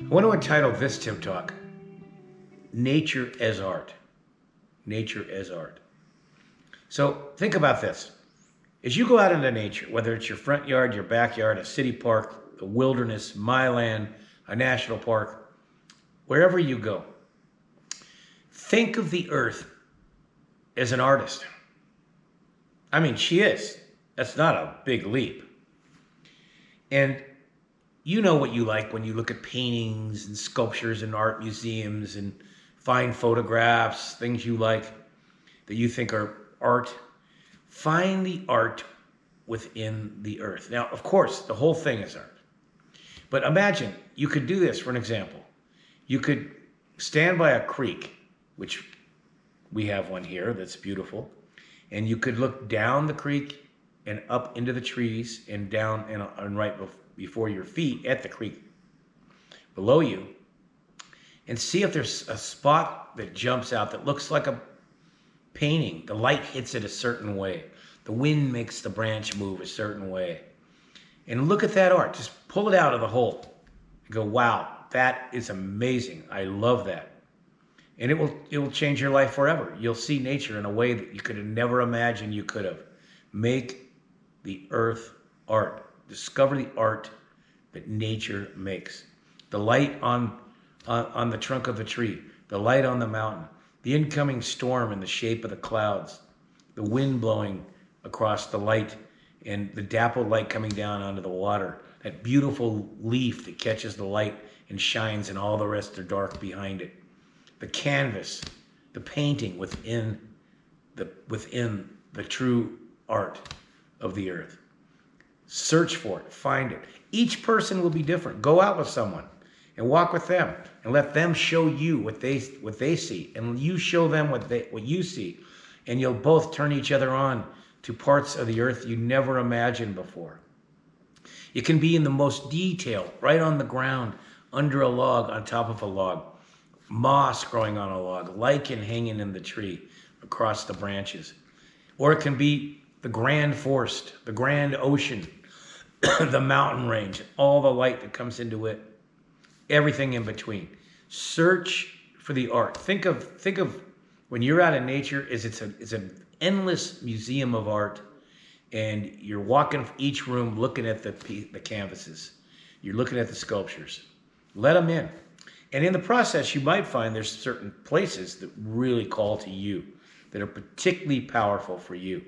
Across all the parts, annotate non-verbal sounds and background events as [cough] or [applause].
I want to entitle this Tim Talk Nature as Art. Nature as Art. So think about this. As you go out into nature, whether it's your front yard, your backyard, a city park, the wilderness, my land, a national park, wherever you go, think of the earth as an artist. I mean, she is. That's not a big leap. And you know what you like when you look at paintings and sculptures in art museums and find photographs, things you like that you think are art. Find the art within the earth. Now, of course, the whole thing is art. But imagine you could do this for an example. You could stand by a creek, which we have one here that's beautiful, and you could look down the creek and up into the trees and down and, and right before your feet at the creek below you and see if there's a spot that jumps out that looks like a painting. The light hits it a certain way. The wind makes the branch move a certain way. And look at that art. Just pull it out of the whole. And go, wow, that is amazing. I love that. And it will it will change your life forever. You'll see nature in a way that you could have never imagined you could have. Make the earth art discover the art that nature makes. The light on, on, on the trunk of a tree, the light on the mountain, the incoming storm in the shape of the clouds, the wind blowing across the light, and the dappled light coming down onto the water, that beautiful leaf that catches the light and shines, and all the rest are dark behind it. The canvas, the painting within the within the true art of the earth. Search for it, find it. Each person will be different. Go out with someone and walk with them and let them show you what they what they see and you show them what they what you see and you'll both turn each other on to parts of the earth you never imagined before. It can be in the most detail, right on the ground, under a log, on top of a log, moss growing on a log, lichen hanging in the tree across the branches. Or it can be the grand forest, the grand ocean, [coughs] the mountain range, all the light that comes into it, everything in between. Search for the art. Think of think of when you're out in nature is it's a it's an endless museum of art and you're walking each room looking at the the canvases. You're looking at the sculptures. Let them in. And in the process, you might find there's certain places that really call to you, that are particularly powerful for you.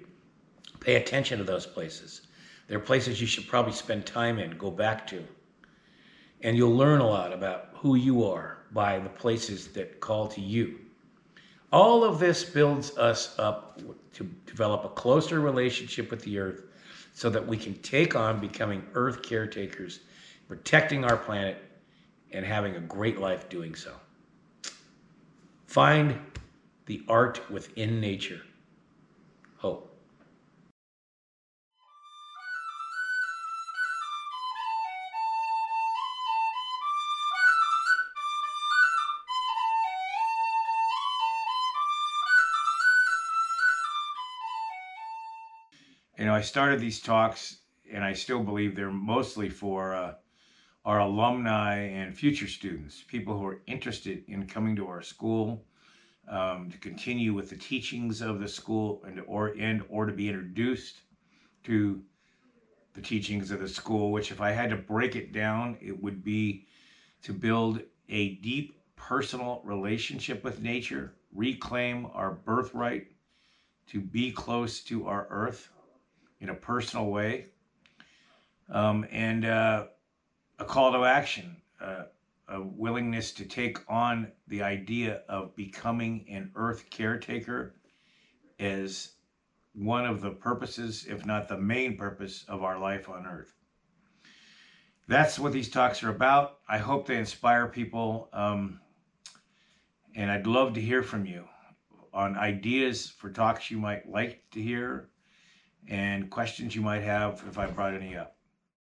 Pay attention to those places. There are places you should probably spend time in, go back to. And you'll learn a lot about who you are by the places that call to you. All of this builds us up to develop a closer relationship with the earth so that we can take on becoming earth caretakers, protecting our planet, and having a great life doing so. Find the art within nature. Hope. You know, I started these talks, and I still believe they're mostly for uh, our alumni and future students, people who are interested in coming to our school um, to continue with the teachings of the school, and or and or to be introduced to the teachings of the school. Which, if I had to break it down, it would be to build a deep personal relationship with nature, reclaim our birthright, to be close to our earth in a personal way, um, and uh, a call to action, uh, a willingness to take on the idea of becoming an earth caretaker as one of the purposes, if not the main purpose, of our life on earth. That's what these talks are about. I hope they inspire people. Um, and I'd love to hear from you on ideas for talks you might like to hear and questions you might have if I brought any up.